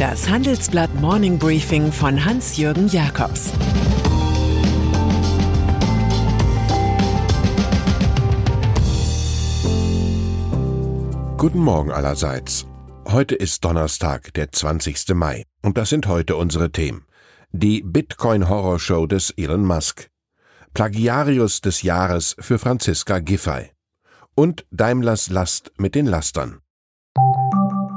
Das Handelsblatt Morning Briefing von Hans-Jürgen Jakobs Guten Morgen allerseits. Heute ist Donnerstag, der 20. Mai. Und das sind heute unsere Themen. Die Bitcoin-Horrorshow des Elon Musk. Plagiarius des Jahres für Franziska Giffey. Und Daimlers Last mit den Lastern.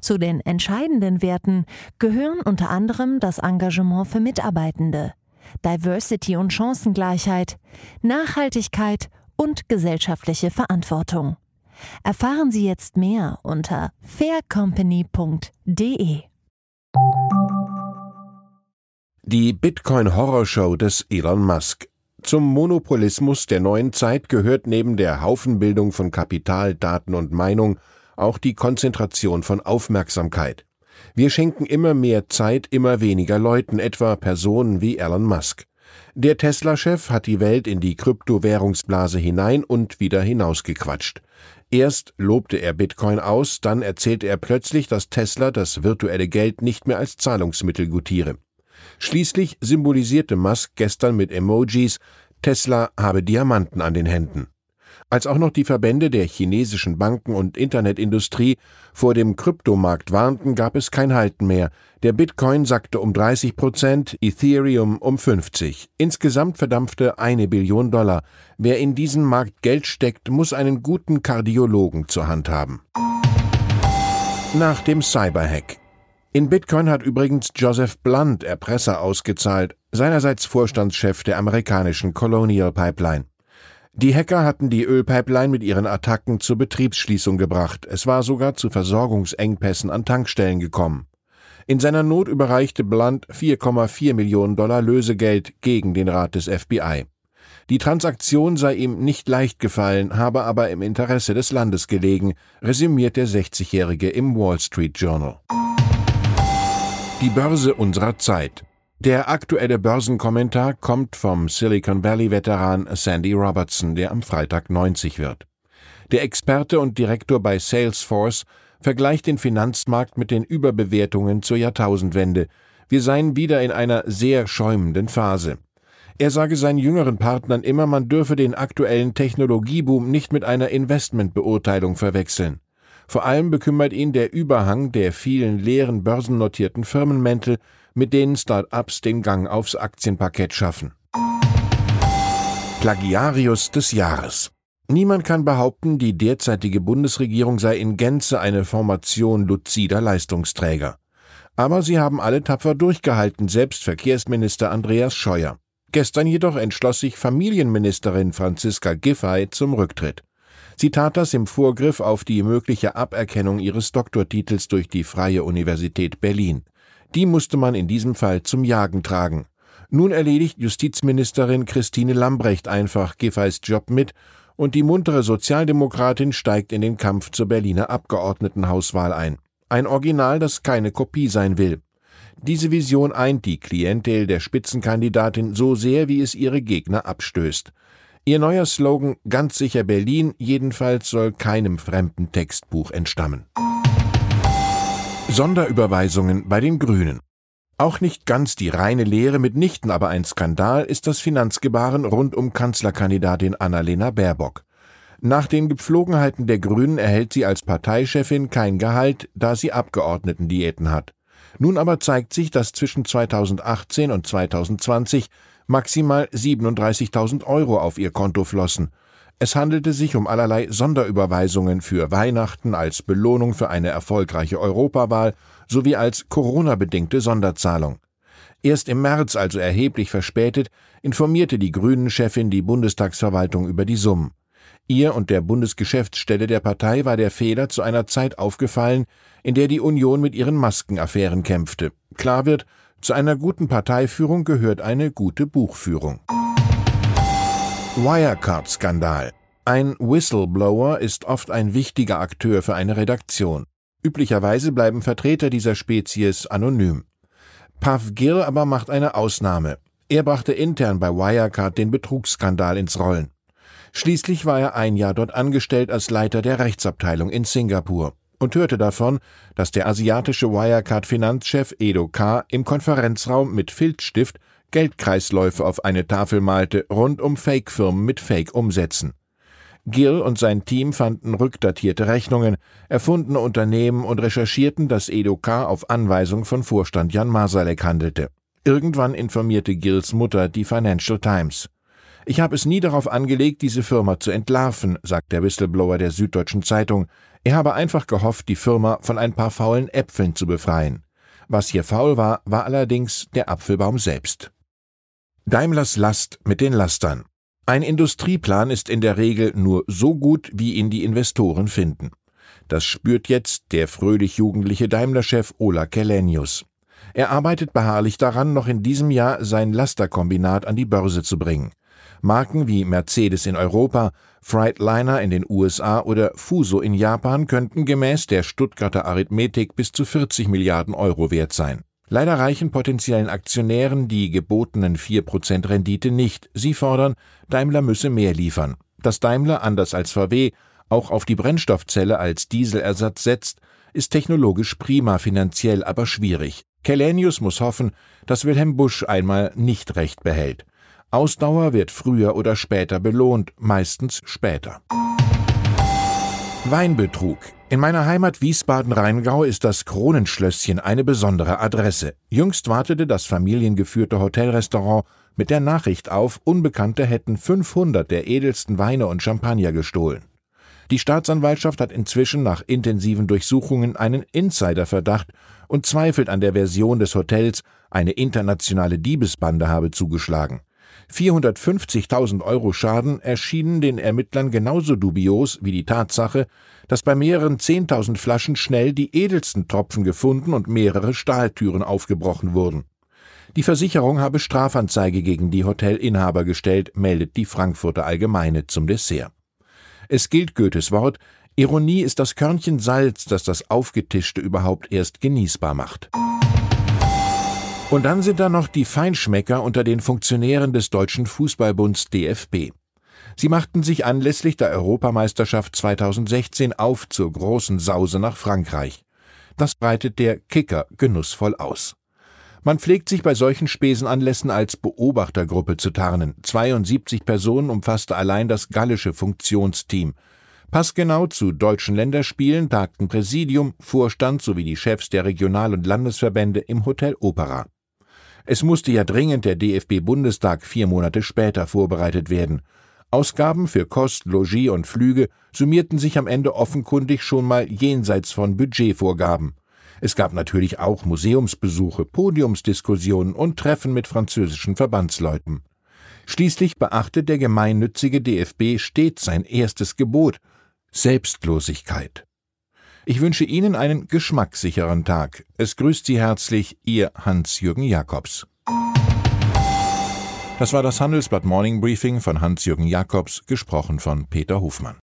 Zu den entscheidenden Werten gehören unter anderem das Engagement für Mitarbeitende, Diversity und Chancengleichheit, Nachhaltigkeit und gesellschaftliche Verantwortung. Erfahren Sie jetzt mehr unter faircompany.de. Die Bitcoin-Horrorshow des Elon Musk. Zum Monopolismus der neuen Zeit gehört neben der Haufenbildung von Kapital, Daten und Meinung auch die Konzentration von Aufmerksamkeit. Wir schenken immer mehr Zeit immer weniger Leuten, etwa Personen wie Elon Musk. Der Tesla-Chef hat die Welt in die Kryptowährungsblase hinein und wieder hinausgequatscht. Erst lobte er Bitcoin aus, dann erzählte er plötzlich, dass Tesla das virtuelle Geld nicht mehr als Zahlungsmittel gutiere. Schließlich symbolisierte Musk gestern mit Emojis, Tesla habe Diamanten an den Händen. Als auch noch die Verbände der chinesischen Banken und Internetindustrie vor dem Kryptomarkt warnten, gab es kein Halten mehr. Der Bitcoin sackte um 30 Prozent, Ethereum um 50. Insgesamt verdampfte eine Billion Dollar. Wer in diesen Markt Geld steckt, muss einen guten Kardiologen zur Hand haben. Nach dem Cyberhack. In Bitcoin hat übrigens Joseph Blunt Erpresser ausgezahlt, seinerseits Vorstandschef der amerikanischen Colonial Pipeline. Die Hacker hatten die Ölpipeline mit ihren Attacken zur Betriebsschließung gebracht. Es war sogar zu Versorgungsengpässen an Tankstellen gekommen. In seiner Not überreichte Blunt 4,4 Millionen Dollar Lösegeld gegen den Rat des FBI. Die Transaktion sei ihm nicht leicht gefallen, habe aber im Interesse des Landes gelegen, resümiert der 60-Jährige im Wall Street Journal. Die Börse unserer Zeit. Der aktuelle Börsenkommentar kommt vom Silicon Valley-Veteran Sandy Robertson, der am Freitag 90 wird. Der Experte und Direktor bei Salesforce vergleicht den Finanzmarkt mit den Überbewertungen zur Jahrtausendwende. Wir seien wieder in einer sehr schäumenden Phase. Er sage seinen jüngeren Partnern immer, man dürfe den aktuellen Technologieboom nicht mit einer Investmentbeurteilung verwechseln. Vor allem bekümmert ihn der Überhang der vielen leeren börsennotierten Firmenmäntel, mit denen Start-ups den Gang aufs Aktienparkett schaffen. Plagiarius des Jahres. Niemand kann behaupten, die derzeitige Bundesregierung sei in Gänze eine Formation luzider Leistungsträger. Aber sie haben alle tapfer durchgehalten, selbst Verkehrsminister Andreas Scheuer. Gestern jedoch entschloss sich Familienministerin Franziska Giffey zum Rücktritt. Sie tat das im Vorgriff auf die mögliche Aberkennung ihres Doktortitels durch die Freie Universität Berlin. Die musste man in diesem Fall zum Jagen tragen. Nun erledigt Justizministerin Christine Lambrecht einfach Giffey's Job mit und die muntere Sozialdemokratin steigt in den Kampf zur Berliner Abgeordnetenhauswahl ein. Ein Original, das keine Kopie sein will. Diese Vision eint die Klientel der Spitzenkandidatin so sehr, wie es ihre Gegner abstößt. Ihr neuer Slogan Ganz sicher Berlin jedenfalls soll keinem fremden Textbuch entstammen. Sonderüberweisungen bei den Grünen. Auch nicht ganz die reine Lehre, mitnichten aber ein Skandal ist das Finanzgebaren rund um Kanzlerkandidatin Annalena Baerbock. Nach den Gepflogenheiten der Grünen erhält sie als Parteichefin kein Gehalt, da sie Abgeordnetendiäten hat. Nun aber zeigt sich, dass zwischen 2018 und 2020 maximal 37.000 Euro auf ihr Konto flossen es handelte sich um allerlei Sonderüberweisungen für Weihnachten als Belohnung für eine erfolgreiche Europawahl sowie als Corona-bedingte Sonderzahlung. Erst im März, also erheblich verspätet, informierte die Grünen-Chefin die Bundestagsverwaltung über die Summen. Ihr und der Bundesgeschäftsstelle der Partei war der Fehler zu einer Zeit aufgefallen, in der die Union mit ihren Maskenaffären kämpfte. Klar wird, Zu einer guten Parteiführung gehört eine gute Buchführung. Wirecard-Skandal. Ein Whistleblower ist oft ein wichtiger Akteur für eine Redaktion. Üblicherweise bleiben Vertreter dieser Spezies anonym. Puff Gill aber macht eine Ausnahme. Er brachte intern bei Wirecard den Betrugsskandal ins Rollen. Schließlich war er ein Jahr dort angestellt als Leiter der Rechtsabteilung in Singapur und hörte davon, dass der asiatische Wirecard-Finanzchef Edo K. im Konferenzraum mit Filzstift Geldkreisläufe auf eine Tafel malte, rund um Fake-Firmen mit Fake-Umsätzen. Gill und sein Team fanden rückdatierte Rechnungen, erfundene Unternehmen und recherchierten, dass Edo K. auf Anweisung von Vorstand Jan Masalek handelte. Irgendwann informierte Gills Mutter die Financial Times. Ich habe es nie darauf angelegt, diese Firma zu entlarven, sagt der Whistleblower der Süddeutschen Zeitung. Er habe einfach gehofft, die Firma von ein paar faulen Äpfeln zu befreien. Was hier faul war, war allerdings der Apfelbaum selbst. Daimlers Last mit den Lastern. Ein Industrieplan ist in der Regel nur so gut, wie ihn die Investoren finden. Das spürt jetzt der fröhlich jugendliche Daimler-Chef Ola Kelenius. Er arbeitet beharrlich daran, noch in diesem Jahr sein Lasterkombinat an die Börse zu bringen. Marken wie Mercedes in Europa, Freightliner in den USA oder Fuso in Japan könnten gemäß der Stuttgarter Arithmetik bis zu 40 Milliarden Euro wert sein. Leider reichen potenziellen Aktionären die gebotenen 4% Rendite nicht. Sie fordern, Daimler müsse mehr liefern. Dass Daimler, anders als VW, auch auf die Brennstoffzelle als Dieselersatz setzt, ist technologisch prima, finanziell aber schwierig. Kellenius muss hoffen, dass Wilhelm Busch einmal nicht recht behält. Ausdauer wird früher oder später belohnt, meistens später. Weinbetrug. In meiner Heimat Wiesbaden-Rheingau ist das Kronenschlösschen eine besondere Adresse. Jüngst wartete das familiengeführte Hotelrestaurant mit der Nachricht auf, Unbekannte hätten 500 der edelsten Weine und Champagner gestohlen. Die Staatsanwaltschaft hat inzwischen nach intensiven Durchsuchungen einen Insiderverdacht und zweifelt an der Version des Hotels, eine internationale Diebesbande habe zugeschlagen. 450.000 Euro Schaden erschienen den Ermittlern genauso dubios wie die Tatsache, dass bei mehreren 10.000 Flaschen schnell die edelsten Tropfen gefunden und mehrere Stahltüren aufgebrochen wurden. Die Versicherung habe Strafanzeige gegen die Hotelinhaber gestellt, meldet die Frankfurter Allgemeine zum Dessert. Es gilt Goethes Wort, Ironie ist das Körnchen Salz, das das Aufgetischte überhaupt erst genießbar macht. Und dann sind da noch die Feinschmecker unter den Funktionären des Deutschen Fußballbunds DFB. Sie machten sich anlässlich der Europameisterschaft 2016 auf zur großen Sause nach Frankreich. Das breitet der Kicker genussvoll aus. Man pflegt sich bei solchen Spesenanlässen als Beobachtergruppe zu tarnen. 72 Personen umfasste allein das gallische Funktionsteam. Passgenau zu deutschen Länderspielen tagten Präsidium, Vorstand sowie die Chefs der Regional- und Landesverbände im Hotel Opera. Es musste ja dringend der DFB-Bundestag vier Monate später vorbereitet werden. Ausgaben für Kost, Logis und Flüge summierten sich am Ende offenkundig schon mal jenseits von Budgetvorgaben. Es gab natürlich auch Museumsbesuche, Podiumsdiskussionen und Treffen mit französischen Verbandsleuten. Schließlich beachtet der gemeinnützige DFB stets sein erstes Gebot Selbstlosigkeit. Ich wünsche Ihnen einen geschmackssicheren Tag. Es grüßt Sie herzlich Ihr Hans-Jürgen Jakobs. Das war das Handelsblatt Morning Briefing von Hans-Jürgen Jakobs, gesprochen von Peter Hofmann.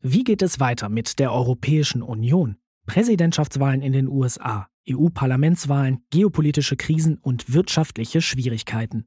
Wie geht es weiter mit der Europäischen Union? Präsidentschaftswahlen in den USA, EU-Parlamentswahlen, geopolitische Krisen und wirtschaftliche Schwierigkeiten.